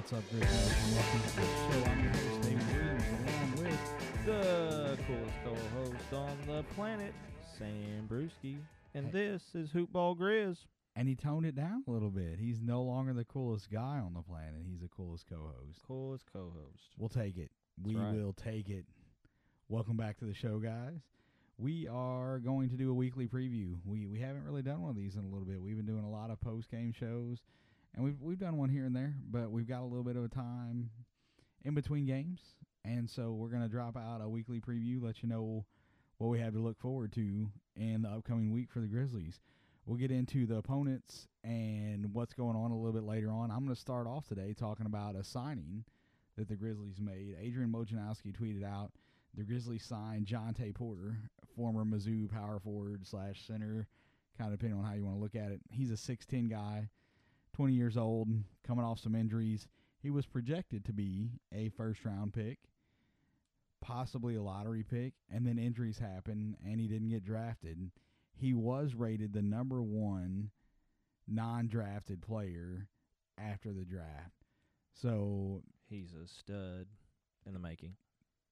What's up, Nation? Welcome to the show. I'm your host, David Williams, along with the coolest co-host on the planet, Sam Brewski, and this is Hoopball Grizz. and he toned it down a little bit. He's no longer the coolest guy on the planet. He's the coolest co-host. Coolest co-host. We'll take it. We right. will take it. Welcome back to the show, guys. We are going to do a weekly preview. We we haven't really done one of these in a little bit. We've been doing a lot of post game shows, and we've we've done one here and there, but we've got a little bit of a time in between games, and so we're gonna drop out a weekly preview, let you know what we have to look forward to in the upcoming week for the Grizzlies. We'll get into the opponents and what's going on a little bit later on. I'm to start off today talking about a signing that the Grizzlies made. Adrian Wojnarowski tweeted out the Grizzlies signed Jontay Porter, former Mizzou power forward slash center, kind of depending on how you want to look at it. He's a 6'10 guy, 20 years old, coming off some injuries. He was projected to be a first round pick, possibly a lottery pick, and then injuries happened and he didn't get drafted. He was rated the number one non drafted player after the draft. So He's a stud in the making.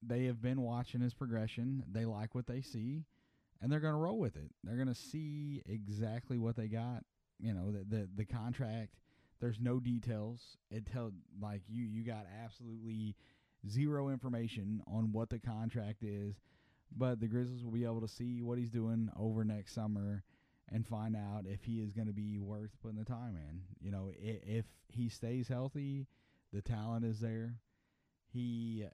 they have been watching his progression. They like what they see, and they're going to roll with it. They're going to see exactly what they got. You know, the, the the contract. There's no details. It tell like you you got absolutely zero information on what the contract is, but the Grizzlies will be able to see what he's doing over next summer and find out if he is going to be worth putting the time in. You know, if, if he stays healthy, the talent is there. He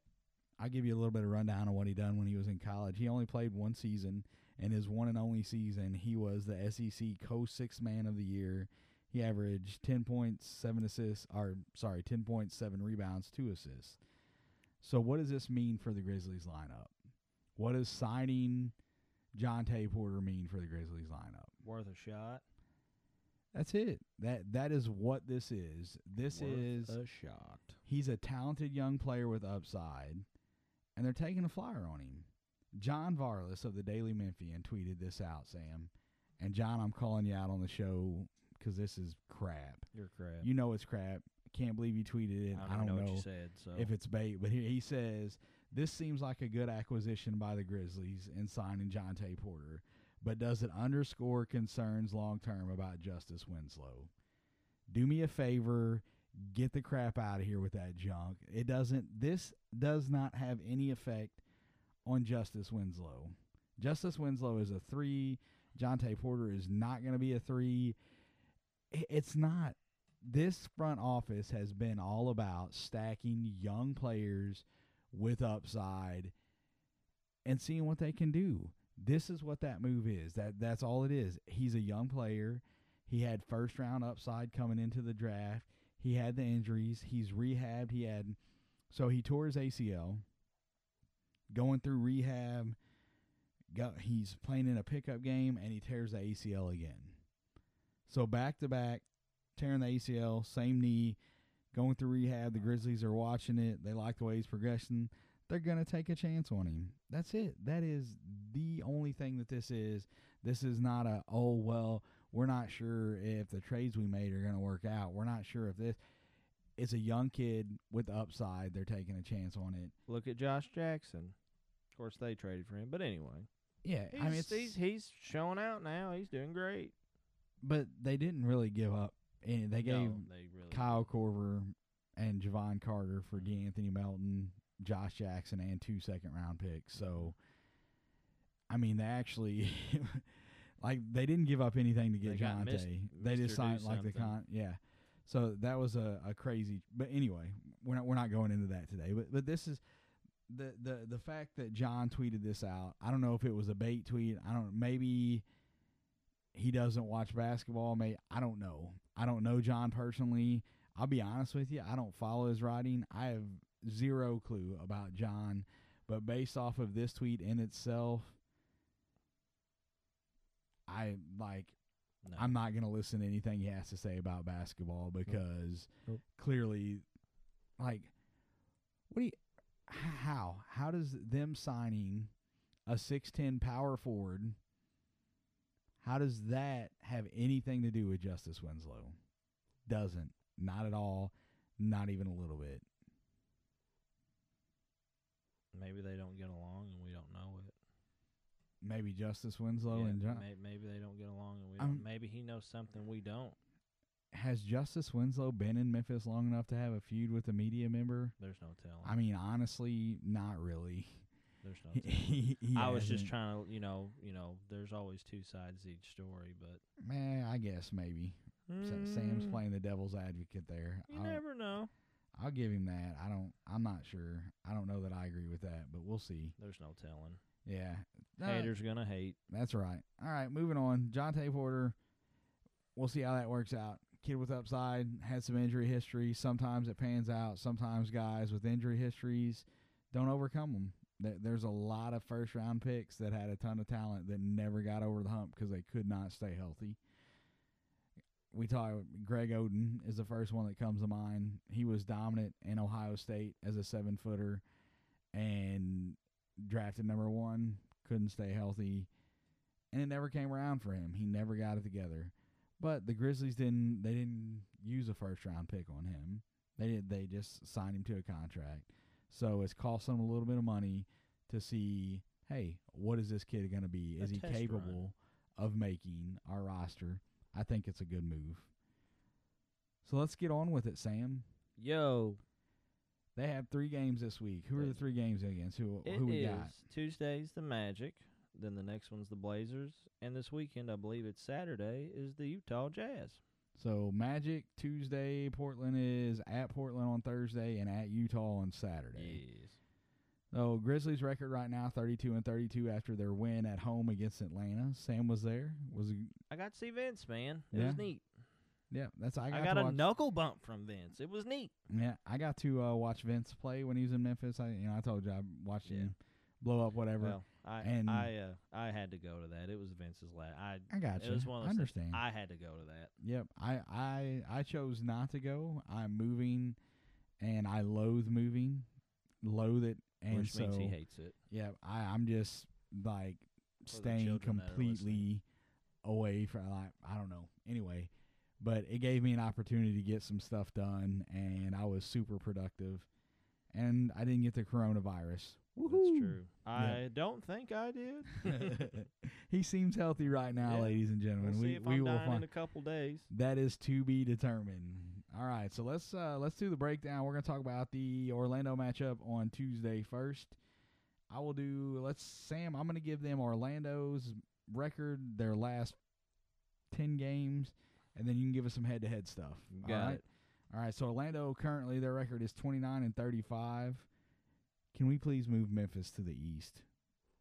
I'll give you a little bit of rundown on what he done when he was in college. He only played one season, and his one and only season, he was the SEC co six Man of the Year. He averaged ten points, seven assists, or sorry, ten points, seven rebounds, two assists. So what does this mean for the Grizzlies lineup? What does signing Jontay Porter mean for the Grizzlies lineup? Worth a shot. That's it. That that is what this is. This Worth is a shot. He's a talented young player with upside, and they're taking a flyer on him. John Varlas of the Daily Memphian tweeted this out, Sam. And John, I'm calling you out on the show because this is crap. You're crap. You know it's crap. Can't believe you tweeted it. I don't, know, what you said. So if it's bait, but he, he says this seems like a good acquisition by the Grizzlies in signing Jontay Porter, but does it underscore concerns long term about Justice Winslow? Do me a favor, get the crap out of here with that junk. It doesn't. This does not have any effect on Justice Winslow. Justice Winslow is a three. Jontay Porter is not going to be a three. It's not this front office has been all about stacking young players with upside and seeing what they can do. This is what that move is. That that's all it is. He's a young player. He had first round upside coming into the draft. He had the injuries. He's rehabbed. He had so he tore his ACL. Going through rehab. Got he's playing in a pickup game and he tears the ACL again. So back to back tearing the ACL, same knee, going through rehab. The Grizzlies are watching it. They like the way he's progressing. They're going to take a chance on him. That's it. That is the only thing that this is. This is not a, oh, well, we're not sure if the trades we made are going to work out. We're not sure if this. It's a young kid with upside. They're taking a chance on it. look at Josh Jackson. Of course, they traded for him, but anyway, Yeah, he's, I mean, he's he's showing out now. He's doing great. but they didn't really give up. And they gave no, they really Kyle Korver and Jevon Carter for DeAnthony Melton, Josh Jackson, and two second round picks. So, I mean, they actually, like, they didn't give up anything to get They Jontay. They just signed like the con, yeah. So that was a, a crazy. But anyway, we're not we're not going into that today. But but this is the the the fact that John tweeted this out. I don't know if it was a bait tweet. I don't. Maybe he doesn't watch basketball. May I don't know. I don't know John personally. I'll be honest with you. I don't follow his writing. I have zero clue about John. But based off of this tweet in itself, I like No. I'm not going to listen to anything he has to say about basketball because Nope. clearly, like, what do you, how, how does them signing a 6'10 power forward, how does that have anything to do with Justice Winslow? Doesn't. Not at all. Not even a little bit. Maybe they don't get along and we don't know it. Maybe Justice Winslow Yeah, and John. may- maybe they don't get along and we I'm- don't. Maybe he knows something we don't. Has Justice Winslow been in Memphis long enough to have a feud with a media member? There's no telling. I mean, honestly, not really. There's no He- telling. he- I was just trying to, you know, you know. There's always two sides to each story, but Man, I guess maybe Sa- Sam's Mm, playing the devil's advocate there. You I'll, never know. I'll give him that. I don't. I'm not sure. I don't know that I agree with that, but we'll see. There's no telling. Yeah, Haters gonna hate. That's right. All right, moving on. Jontay Porter. We'll see how that works out. Kid with upside had some injury history. Sometimes it pans out. Sometimes guys with injury histories don't overcome them. There, there's a lot of first round picks that had a ton of talent that never got over the hump because they could not stay healthy. We talk. Greg Oden is the first one that comes to mind. He was dominant in Ohio State as a seven footer, and drafted number one. Couldn't stay healthy, and it never came around for him. He never got it together. But the Grizzlies didn't. They didn't use a first round pick on him. They did. They just signed him to a contract. So it's cost them a little bit of money to see. Hey, what is this kid going to be? A Is he test run. capable of making our roster? I think it's a good move. So let's get on with it, Sam. Yo, They have three games this week. Who are the three games against? Who it who we is got? Tuesday's the Magic. Then the next one's the Blazers, and this weekend, I believe it's Saturday, is the Utah Jazz. So Magic Tuesday, Portland is at Portland on Thursday and at Utah on Saturday. Yes. So Grizzlies record right now 32 and 32 after their win at home against Atlanta. Sam was there. Was I got to see Vince, man. It Yeah. was neat. Yeah, that's I I got, got, to a watch, knuckle bump from Vince. It was neat. Yeah, I got to uh, watch Vince play when he was in Memphis. I you know, I told you I watched Yeah. him blow up whatever. Well, I And- I uh, I had to go to that. It was Vince's last. I I got it you. was one of I those things. understand. I had to go to that. Yep. I, I I chose not to go. I'm moving and I loathe moving. Loathe it and which so means he hates it. Yeah, I, I'm just like For staying children that are completely away from like I don't know. Anyway, but it gave me an opportunity to get some stuff done, and I was super productive, and I didn't get the coronavirus. That's true. I don't think I did. he seems healthy right now, Yeah. ladies and gentlemen. we'll see we if we I'm will dying find in a couple days. that is to be determined. All right, so let's uh let's do the breakdown. We're gonna talk about the Orlando matchup on Tuesday first. I will do let's Sam, I'm gonna give them Orlando's record, their last ten games, and then you can give us some head to head stuff. Got right? it. All right, so Orlando currently their record is twenty nine and thirty five. Can we please move Memphis to the east?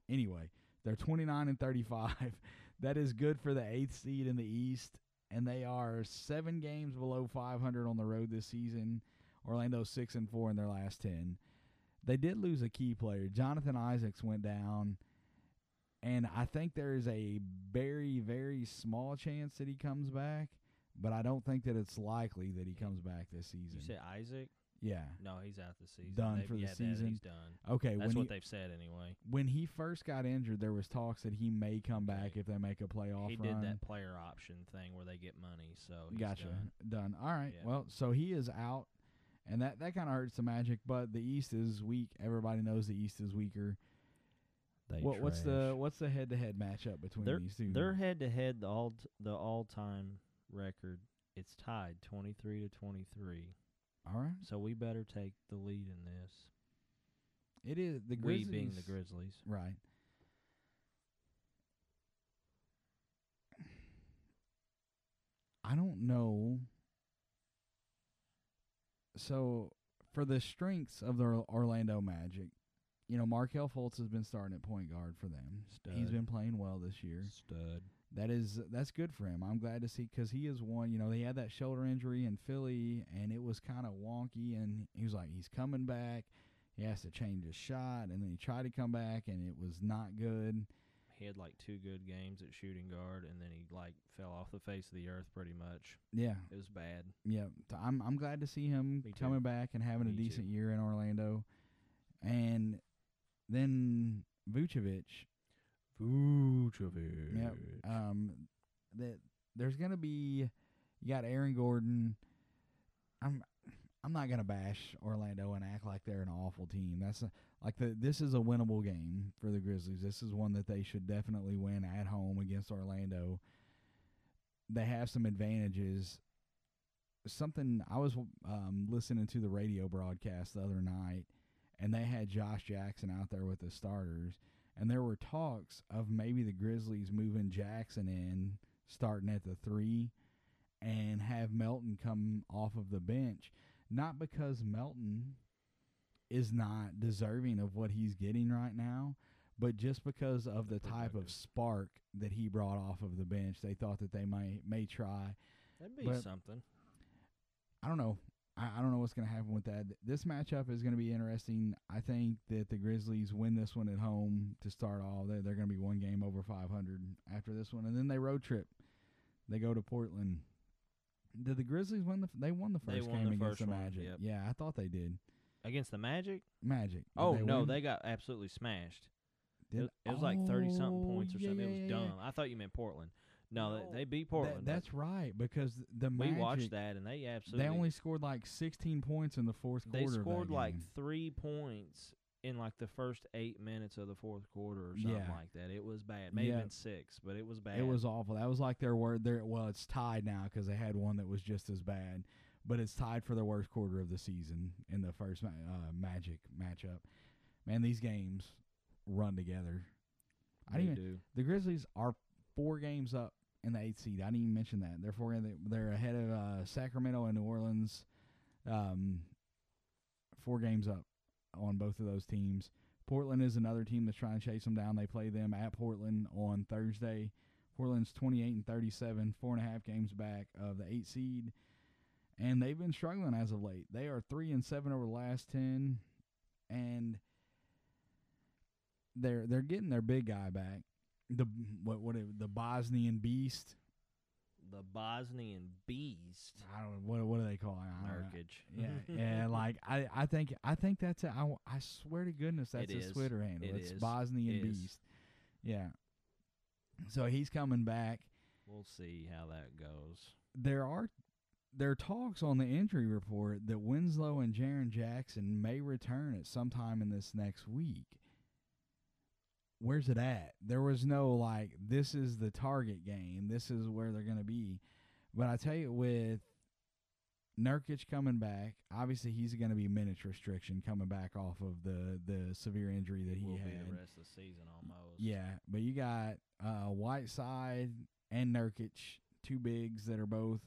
Anyway, they're twenty nine and thirty five. that is good for the eighth seed in the east and they are seven games below 500 on the road this season. Orlando six and four in their last ten. They did lose a key player. Jonathan Isaacs went down, and I think there is a very very small chance that he comes back, but I don't think that it's likely that he comes back this season. You said Isaac? yeah. No, he's out the season. Done They've- for the yeah, that- season? he's done. Okay. That's when what he, they've said anyway. when he first got injured, there was talks that he may come back Okay. if they make a playoff run. he run. did that player option thing where they get money, so he's gotcha. done. All right. Yeah. Well, so he is out, and that that kind of hurts the Magic. But the East is weak. Everybody knows the East is weaker. They What, what's the what's the head to head matchup between They're- these two? Their head to head the all t- the all time record. It's tied twenty three to twenty three. All right. So we better take the lead in this. It is the we Grizzlies. being the Grizzlies. Right. I don't know so for the strengths of the Orlando Magic, you know, Markelle Fultz has been starting at point guard for them. He's been playing well this year. Stud. That is that's good for him. I'm glad to see because he is one. You know, he had that shoulder injury in Philly, and it was kind of wonky. And he was like, he's coming back. He has to change his shot, and then he tried to come back, and it was not good. He had like two good games at shooting guard, and then he like fell off the face of the earth pretty much. Yeah, It was bad. yeah. I'm I'm glad to see him coming back and having a Me too. decent year in Orlando. And then Vucevic, Vucevic. Yep. Um, that there's gonna be you got Aaron Gordon. I'm I'm not gonna bash Orlando and act like they're an awful team. That's a, like the this is a winnable game for the Grizzlies. This is one that they should definitely win at home against Orlando. They have some advantages. Something I was um, listening to the radio broadcast the other night, and they had Josh Jackson out there with the starters and there were talks of maybe the Grizzlies moving Jackson in, starting at the three, and have Melton come off of the bench. Not because Melton is not deserving of what he's getting right now, but just because of the type of spark that he brought off of the bench. They thought that they might may try. That'd be But- something. I don't know. I, I don't know what's going to happen with that. This matchup is going to be interesting. I think that the Grizzlies win this one at home to start off. They're, they're going to be one game over 500 after this one, and then they road trip. They go to Portland. Did the Grizzlies win the? They won the first won game the against first the one, Magic. yep. Yeah, I thought they did. Against the Magic? Magic. Did Oh no, win? they got absolutely smashed. It, Did- was- it was like thirty something Oh, points or yeah, something. it was dumb. I thought you meant Portland. No, they, they beat Portland. but that's right because the we Magic. watched that and they absolutely They only scored like 16 points in the fourth they quarter. that scored like three points in like the first eight minutes of the fourth quarter or something Yeah. like that. It was bad. Maybe Yeah. six, but it was bad. It was awful. That was like their word. Their well, it's tied now because they had one that was just as bad, but it's tied for the worst quarter of the season in the first uh, Magic matchup. Man, these games run together. I didn't even, do. the Grizzlies are four games up in the eighth seed. I didn't even mention that. They're four. They're ahead of uh, Sacramento and New Orleans. Um, four games up on both of those teams. Portland is another team that's trying to chase them down. They play them at Portland on Thursday. Portland's 28 and 37, four and a half games back of the eight seed, and they've been struggling as of late. They are three and seven over the last ten, and they're they're getting their big guy back. The what what it, the Bosnian Beast. The Bosnian Beast. I don't know what what do they call it? I don't know. Nurkic. Yeah, yeah. Like I, I think, I think that's a. I, I swear to goodness, that's It his is. Twitter handle. It it's is. Bosnian Is. Beast. Yeah. So he's coming back. We'll see how that goes. There are there are talks on the injury report that Winslow and Jaren Jackson may return at some time in this next week. Where's it at? There was no like this is the target game. This is where they're going to be. But I tell you, with Nurkic coming back, obviously he's going to be minutes restriction coming back off of the the severe injury that he will had. be the rest of the season almost. Yeah, but you got uh, Whiteside and Nurkic, two bigs that are both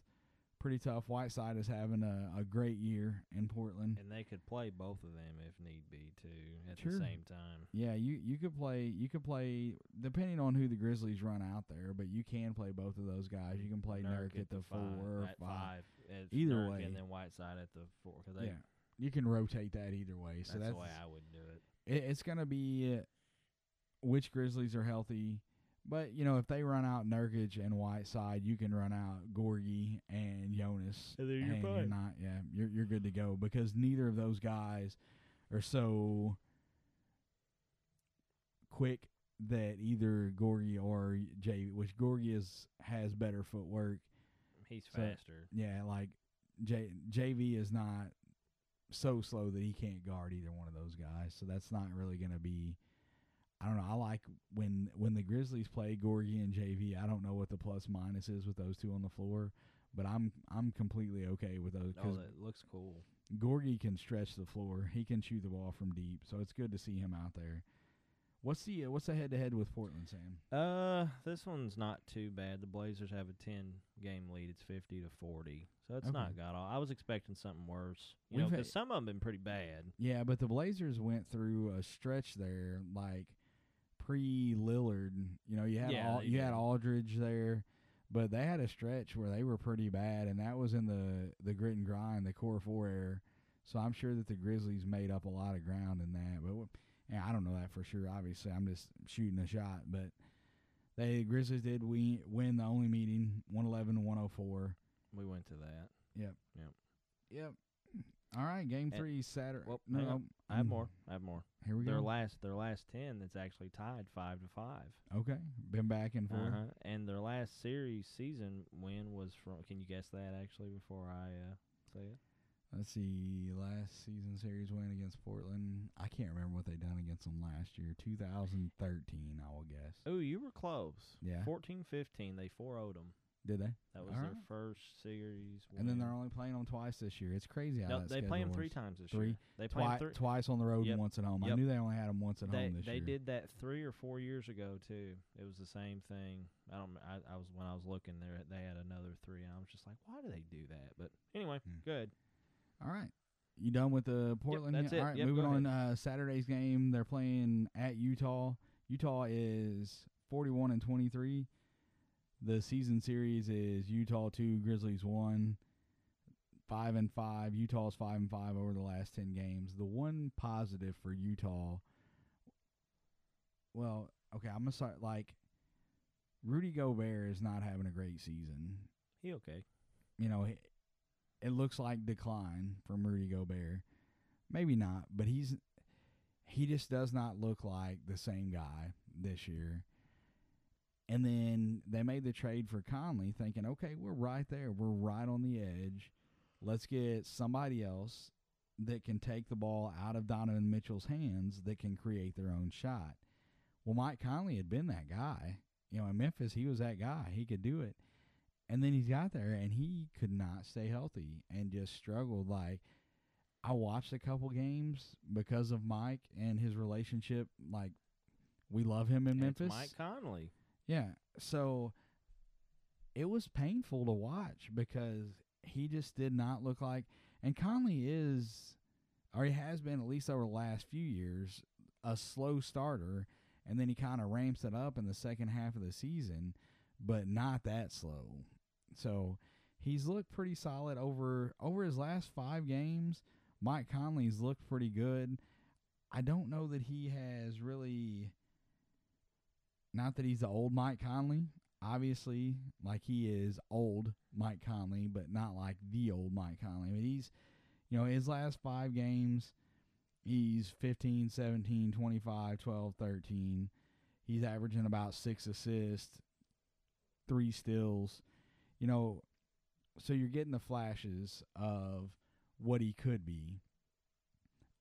pretty tough. Whiteside is having a, a great year in Portland. And they could play both of them if need be too at Sure. the same time. Yeah, you you could play you could play depending on who the Grizzlies run out there, but you can play both of those guys. You can play Nurk, at the five, four or five. five. Either Nurk way. and then Whiteside at the four. Cause they, yeah, you can rotate that either way. that's, so that's the way I would do it. it, it's going to be uh, which Grizzlies are healthy. But you know, if they run out Nurkic and Whiteside, you can run out Gorgui and Jonas, And then you're and fine. not, yeah, you're you're good to go because neither of those guys are so quick that either Gorgui or J, which Gorgui is has better footwork. He's So- faster. Yeah, like J JV is not so slow that he can't guard either one of those guys. So that's not really going to be. I don't know. I like when when the Grizzlies play Gorgui and JV. I don't know what the plus minus is with those two on the floor, but I'm I'm completely okay with those Oh, because that looks cool. Gorgui can stretch the floor. He can shoot the ball from deep. So it's good to see him out there. What's the uh, what's the head to head with Portland, Sam? Uh, this one's not too bad. The Blazers have a ten game lead. It's fifty to forty, so it's Okay. not god all. I was expecting something worse. You know, We've 'cause had- some of them been pretty bad. Yeah, but the Blazers went through a stretch there, like pre Lillard. You know, you had Yeah, Al- you had. Aldridge there, but they had a stretch where they were pretty bad, and that was in the the grit and grind, the core four era. So I'm sure that the Grizzlies made up a lot of ground in that. But yeah, I don't know that for sure. Obviously, I'm just shooting a shot, but they Grizzlies did win, win the only meeting, 111 to 104. We went to that. Yep. Yep. Yep. All right, game And- three Saturday. well, no. I have more. I have more. Here we Their go. Their last their last ten. That's actually tied five to five. Okay, been back and forth. Uh-huh. And their last series season win was from. Can you guess that actually before I uh, say it? Let's see, last season series win against Portland. I can't remember what they done against them last year. 2013, I will guess. Oh, you were close. Yeah. 14-15, They 4 them. Did they? That was All their right. first series. And then they're only playing them twice this year. It's crazy how No, that they play them three times this Three? year. They play Twi- three. twice on the road Yep. and once at home. I knew they only had them once at They home this they year. They did that three or four years ago too. It was the same thing. I don't. I, I was when I was looking there. They had another three. And I was just like, why do they do that? But anyway, Hmm. good. All right. You done with the Portland? that's it. All right, Yep, moving on. Uh, Saturday's game, they're playing at Utah. Utah is 41 and 23. The season series is Utah 2, Grizzlies 1. 5 and 5. Utah's 5 and 5 over the last 10 games. The one positive for Utah Well, okay, I'm going to start like Rudy Gobert is not having a great season He okay. you know, it, it looks like decline from Rudy Gobert. Maybe not, but he's he just does not look like the same guy this year. And then they made the trade for Conley, thinking, okay, we're right there, we're right on the edge. Let's get somebody else that can take the ball out of Donovan Mitchell's hands that can create their own shot. Well, Mike Conley had been that guy. You know, in Memphis, he was that guy. He could do it. And then he's got there and he could not stay healthy and just struggled. Like, I watched a couple games because of Mike and his relationship. Like, we love him in And Memphis. Mike Conley. Yeah. So it was painful to watch because he just did not look like. And Conley is, or he has been at least over the last few years, a slow starter. And then he kind of ramps it up in the second half of the season, but not that slow. So he's looked pretty solid over over his last five games. Mike Conley's looked pretty good. I don't know that he has really not that he's the old Mike Conley, obviously, like he is old Mike Conley, but not like the old Mike Conley. But he's, you know, his last five games, he's 15, 17, 25, 12, 13. He's averaging about six assists, three steals. You know, so you're getting the flashes of what he could be.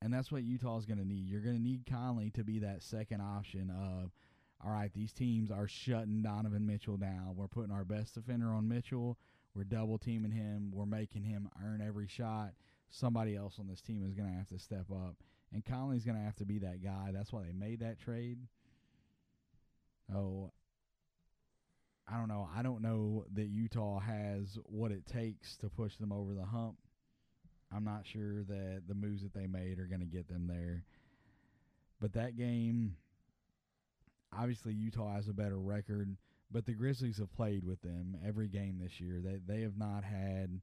And that's what Utah's going to need. You're going to need Conley to be that second option of, all right, these teams are shutting Donovan Mitchell down. We're putting our best defender on Mitchell. We're double teaming him. We're making him earn every shot. Somebody else on this team is going to have to step up. And Conley's going to have to be that guy. That's why they made that trade. Oh, I don't know. I don't know that Utah has what it takes to push them over the hump. I'm not sure that the moves that they made are going to get them there. But that game, obviously Utah has a better record, but the Grizzlies have played with them every game this year. They they have not had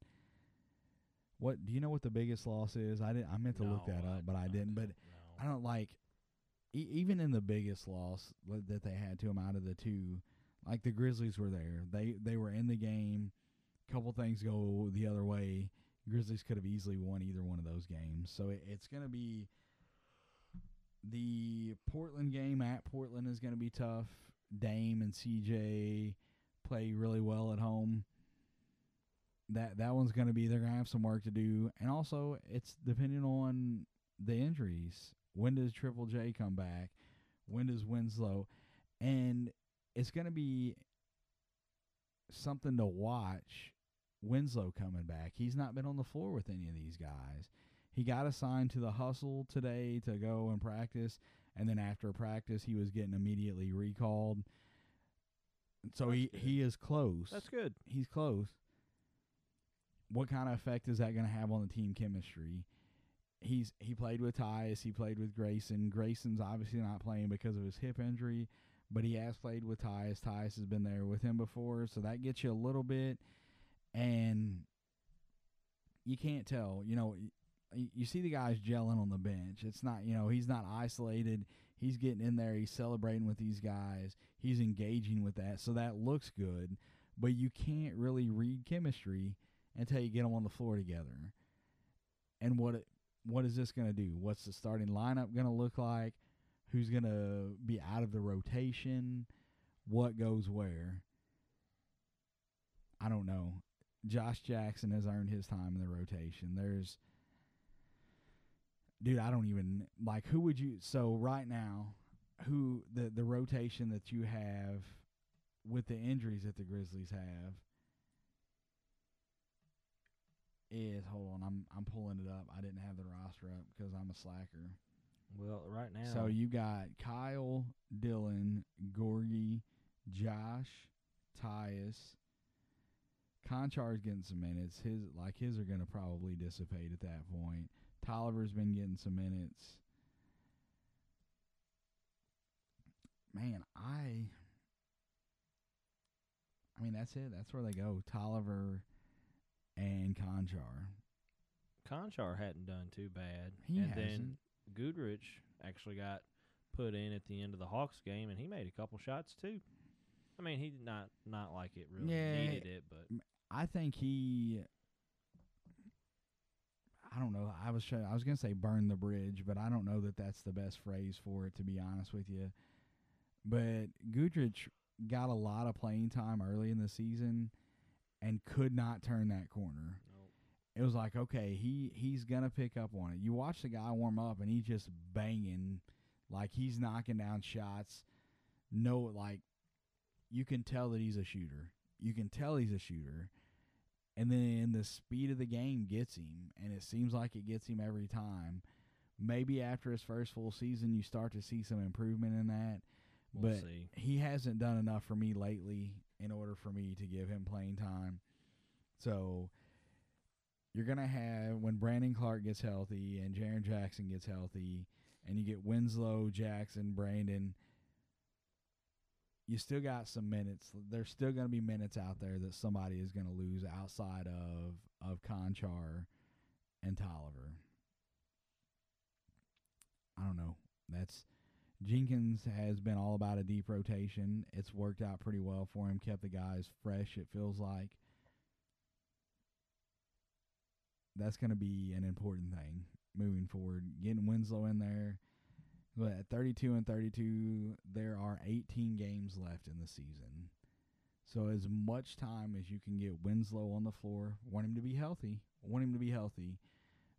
what do you know what the biggest loss is? I didn't I meant to look No, that up, but I didn't. But no. I don't like e- even in the biggest loss that they had to them out of the two, like the Grizzlies were there. They they were in the game. Couple things go the other way. Grizzlies could have easily won either one of those games. So it, it's going to be the Portland game at Portland is going to be tough. Dame and CJ play really well at home. That that one's going to be they're going to have some work to do, and also it's depending on the injuries. When does Triple J come back? When does Winslow? And it's going to be something to watch. Winslow coming back. He's not been on the floor with any of these guys. He got assigned to the hustle today to go and practice, and then after practice he was getting immediately recalled. So he good. he is close. That's good. He's close. What kind of effect is that going to have on the team chemistry? He's he played with Tyus, he played with Grayson. Grayson's obviously not playing because of his hip injury, but he has played with Tyus. Tyus has been there with him before, so that gets you a little bit. And you can't tell, you know, you see the guys gelling on the bench. It's not, you know, he's not isolated. He's getting in there. He's celebrating with these guys. He's engaging with that. So that looks good. But you can't really read chemistry until you get them on the floor together. And what what is this going to do? What's the starting lineup going to look like? Who's going to be out of the rotation? What goes where? I don't know. Josh Jackson has earned his time in the rotation. There's dude, I don't even like who would you so right now, who the the rotation that you have with the injuries that the Grizzlies have is hold on, I'm I'm pulling it up. I didn't have the roster up because I'm a slacker. Well, right now. So you got Kyle, Dylan, Gorgui, Josh, Tyus. Konchar's getting some minutes. His like his are gonna probably dissipate at that point. Tolliver's been getting some minutes. Man, I I mean that's it. That's where they go. Tolliver and Konchar. Konchar hadn't done too bad. He and hasn't. then Guduric actually got put in at the end of the Hawks game, and he made a couple shots too. I mean, he did not not like it really Yeah. needed it, but I think he. I don't know. I was I was gonna say burn the bridge, but I don't know that that's the best phrase for it. To be honest with you, but Guduric got a lot of playing time early in the season, and could not turn that corner. no. It was like, okay, he he's gonna pick up on it. You watch the guy warm up, and he's just banging, like he's knocking down shots. No, like you can tell that he's a shooter. You can tell he's a shooter. And then the speed of the game gets him, and it seems like it gets him every time. Maybe after his first full season, you start to see some improvement in that. We'll but see. he hasn't done enough for me lately in order for me to give him playing time. So you're gonna have when Brandon Clarke gets healthy and Jaren Jackson gets healthy, and you get Winslow, Jackson, Brandon. You still got some minutes. There's still going to be minutes out there that somebody is going to lose outside of of Konchar and Tolliver. I don't know. That's Jenkins has been all about a deep rotation. It's worked out pretty well for him. Kept the guys fresh. It feels like that's going to be an important thing moving forward. Getting Winslow in there. But at 32 and 32, there are 18 games left in the season. So as much time as you can get Winslow on the floor, want him to be healthy, want him to be healthy,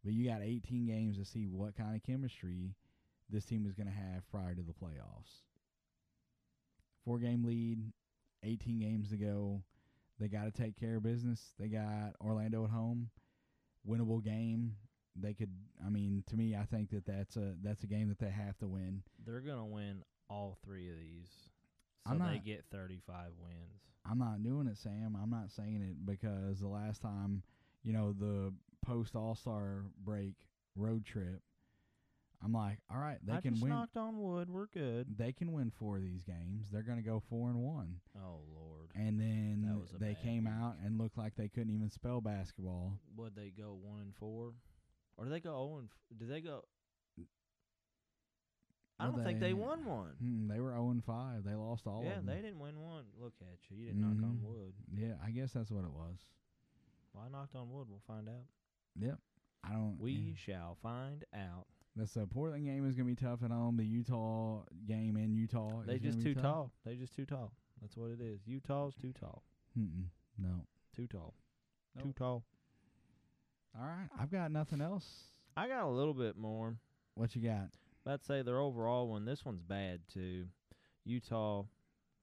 but you got 18 games to see what kind of chemistry this team is going to have prior to the playoffs. Four game lead, 18 games to go. They got to take care of business. They got Orlando at home, winnable game. They could. I mean, to me, I think that that's a that's a game that they have to win. They're gonna win all three of these, so I'm they get 35 wins. I'm not doing it, Sam. I'm not saying it because the last time, you know, the post All Star break road trip, I'm like, all right, they I can just win. knocked on wood. We're good. They can win four of these games. They're going to go four and one, Oh Lord, and then That was a they came week. out and looked like they couldn't even spell basketball. would they go one and four, or do they go zero and? F- did they go? I Well, don't think they they- won one. Hmm, they were zero and five. They lost all yeah, of them. they didn't win one. Look at you. You didn't knock on Mhm. wood. Yeah, I guess that's what it was. Well, I knocked on wood. We'll find out. Yep. I don't. We yeah. shall find out. That's the Portland game is going to be tough at home. The Utah game in Utah. They gonna just be too tough. tall. They just too tall. That's what it is. Utah's too tall. Mm-mm, no. Too tall. Too Nope. tall. All right. I've got nothing else. I got a little bit more. What you got? I'd say their overall one. This one's bad too. Utah,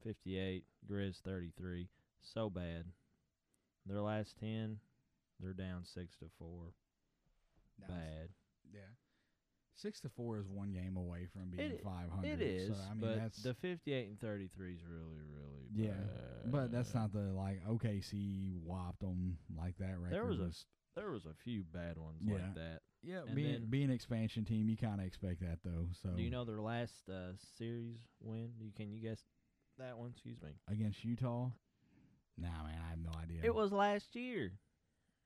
fifty-eight. Grizz, thirty-three. So bad. Their last ten, they're down six to four. Bad. Yeah. Six to four is one game away from being five hundred. It is, So, I mean, but that's the 58 and 33 is really, really Yeah, but that's not the like OKC whopped them like that. Record There was a There was a few bad ones Yeah. like that. yeah. and Being then- being an expansion team, you kind of expect that though. So Do you know their last uh, series win? You can you guess that one? Excuse me. against Utah? Nah, man, I have no idea. It was last year.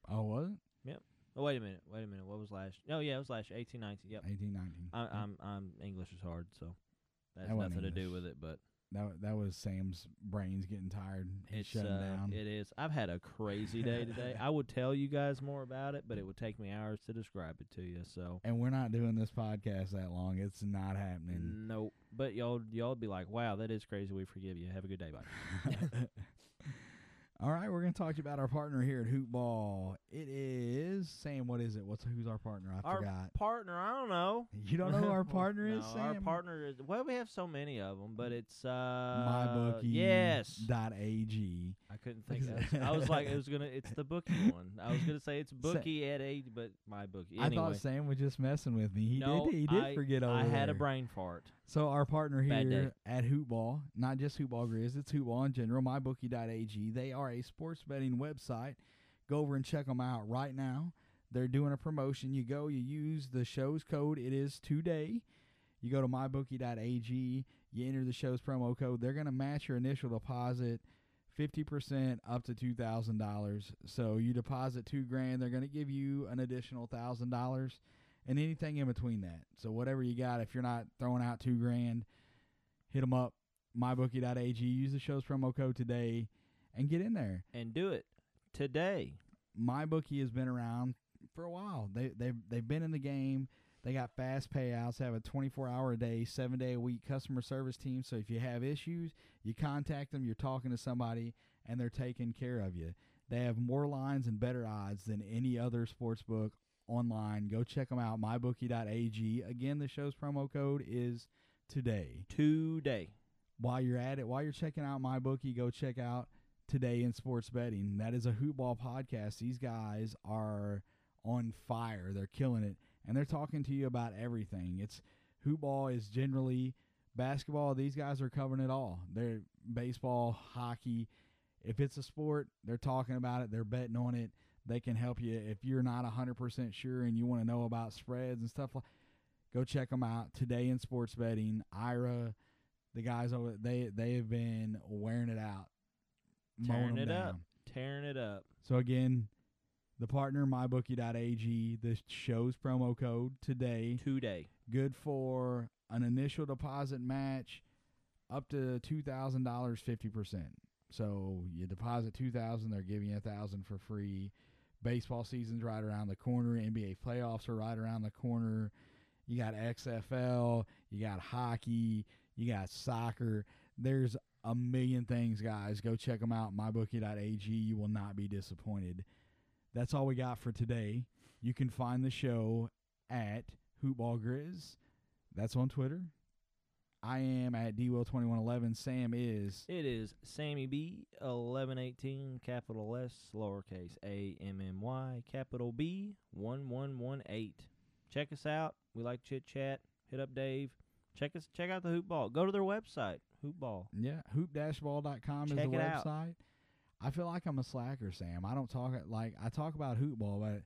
Oh, was it Yep. Oh wait a minute. Wait a minute. What was last? No, yeah, it was last year. 18, 19. Yep. eighteen nineteen? I, I'm I'm English is hard, so that's That wasn't nothing to do with it. But That that was Sam's brains getting tired. He's it's shutting uh, down. it is. I've had a crazy day today. I would tell you guys more about it, but it would take me hours to describe it to you. So and we're not doing this podcast that long. It's not happening. nope. But y'all y'all would be like, wow, that is crazy. We forgive you. Have a good day. Bye. All right, we're going to talk to you about our partner here at Hoop Ball. It is Sam. What is it? What's who's our partner? I Our forgot. partner, I don't know. You don't know who our partner is, no, Sam? Our partner is well, we have so many of them, but it's uh MyBookie. Yes, Dot ag. I couldn't think. Of it. I was like, it was gonna. It's the bookie one. I was gonna say it's bookie at eight, but my bookie. I thought Sam was just messing with me. He no, did. He did I, forget over I had a brain fart. So our partner Bad day. here at Hoopball, not just Hoopball Grizz, it's Hoopball in general, mybookie.ag. They are a sports betting website. Go over and check them out right now. They're doing a promotion. You go, you use the show's code. It is today. You go to mybookie.ag. You enter the show's promo code. They're going to match your initial deposit 50% up to $2,000. So you deposit 2 grand, they're going to give you an additional $1,000 and anything in between that. So whatever you got, if you're not throwing out two grand, hit them up, mybookie.ag. Use the show's promo code today, and get in there. And do it today. MyBookie has been around for a while. They they they've been in the game. They got fast payouts. They have a 24 hour a day, seven day a week customer service team. So if you have issues, you contact them. You're talking to somebody, and they're taking care of you. They have more lines and better odds than any other sports book online. Go check them out. MyBookie.ag. Again, the show's promo code is today. Today. While you're at it, while you're checking out MyBookie, go check out Today in Sports Betting. That is a hoopball podcast. These guys are on fire. They're killing it. And they're talking to you about everything. It's hoopball is generally basketball. These guys are covering it all. They're baseball, hockey. If it's a sport, they're talking about it. They're betting on it. They can help you if you're not 100% sure and you want to know about spreads and stuff like go check them out today in sports betting ira the guys over they they have been wearing it out Tearing it up. Tearing it up. so again the partner mybookie.ag the show's promo code today Today. good for an initial deposit match up to $2000 50% so you deposit 2000 they're giving you a thousand for free baseball season's right around the corner nba playoffs are right around the corner. You got xfl you got hockey you got soccer. There's a million things guys. Go check them out mybookie.ag you will not be disappointed. That's all we got for today. You can find the show at hoopball grizz. That's on twitter i am at dwill2111 sam is It is Sammy B eleven eighteen capital S lowercase A M M Y capital B one one one eight. Check us out. We like chit chat. Hit up Dave. Check us. Check out the hoop ball. Go to their website. Hoop ball. Yeah, hoop-ball.com is Check the it out. website. I feel like I'm a slacker, Sam. I don't talk like I talk about hoop ball, but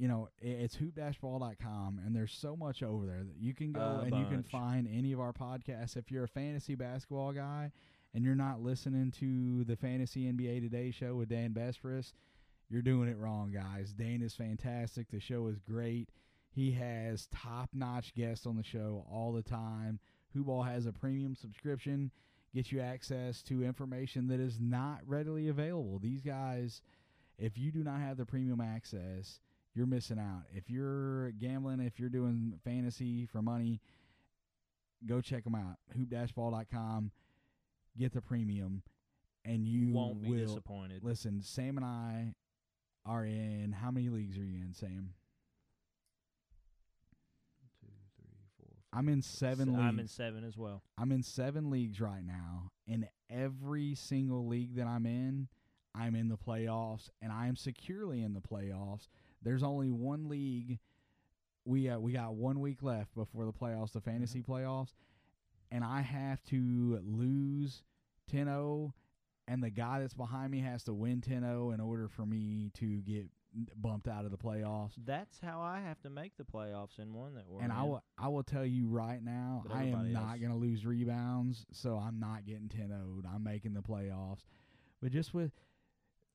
you know it's hoop-ball.com, and there's so much over there that you can go A and you can find any of our podcasts. If you're a fantasy basketball guy and you're not listening to the Fantasy NBA Today show with Dan Besbris, you're doing it wrong, guys. Dan is fantastic. The show is great. He has top-notch guests on the show all the time. Hoopball has a premium subscription get you access to information that is not readily available. These guys, if you do not have the premium access, you're missing out. If you're gambling, if you're doing fantasy for money, go check them out. Hoop-ball.com. Get the premium, and you won't be will. disappointed. Listen, Sam and I are in. How many leagues are you in, Sam? Two, three, four. I'm in seven leagues. I'm in seven as well. I'm in seven leagues right now. In every single league that I'm in, I'm in the playoffs, and I am securely in the playoffs. There's only one league we uh, we got one week left before the playoffs, the fantasy playoffs, and I have to lose 10-0 and the guy that's behind me has to win 10-0 in order for me to get bumped out of the playoffs. That's how I have to make the playoffs in one that we're And I will I will tell you right now, I am not going to lose rebounds, so I'm not getting 10-0'd. I'm making the playoffs. But just with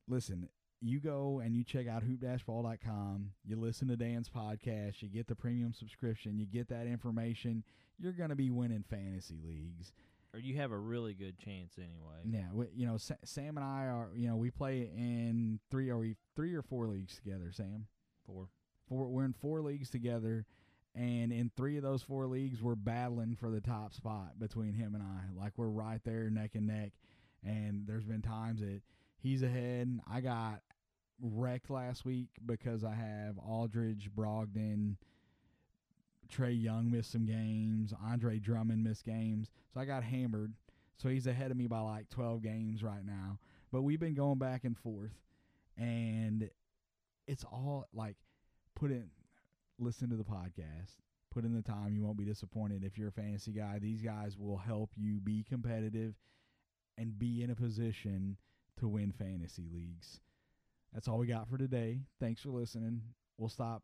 listen, you go and you check out hoop-ball.com, you listen to Dan's podcast, you get the premium subscription, you get that information, you're going to be winning fantasy leagues. or you have a really good chance anyway. Yeah, we, you know, Sam and I are, you know, we play in three or three or four leagues together, Sam. For Four, we're in four leagues together, and in three of those four leagues, we're battling for the top spot between him and I. Like we're right there, neck and neck. And there's been times that he's ahead. I got wrecked last week because I have Aldridge, Brogdon, Trae Young missed some games, Andre Drummond missed games, so I got hammered. So he's ahead of me by like 12 games right now. But we've been going back and forth, and it's all like put in, listen to the podcast, put in the time. You won't be disappointed if you're a fantasy guy. These guys will help you be competitive and be in a position to win fantasy leagues. That's all we got for today. Thanks for listening. We'll stop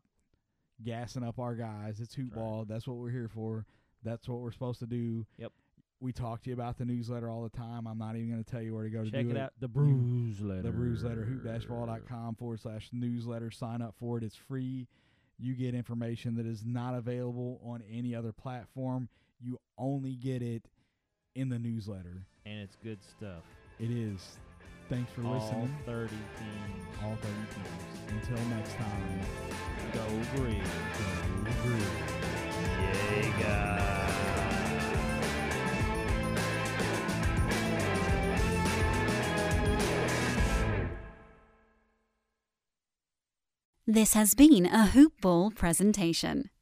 gassing up our guys. It's hoop right. ball. That's what we're here for. That's what we're supposed to do. Yep. We talk to you about the newsletter all the time. I'm not even going to tell you where to go to check do it it. out. The Bruise Letter. The Bruise Letter, hoop-ball.com forward slash newsletter. Sign up for it. It's free. You get information that is not available on any other platform. You only get it in the newsletter. and it's good stuff. It is. Thanks for All listening. thirty teams. All 30 teams. Until next time. Go Bruise. Go Bruise. This has been a Hoop Ball presentation.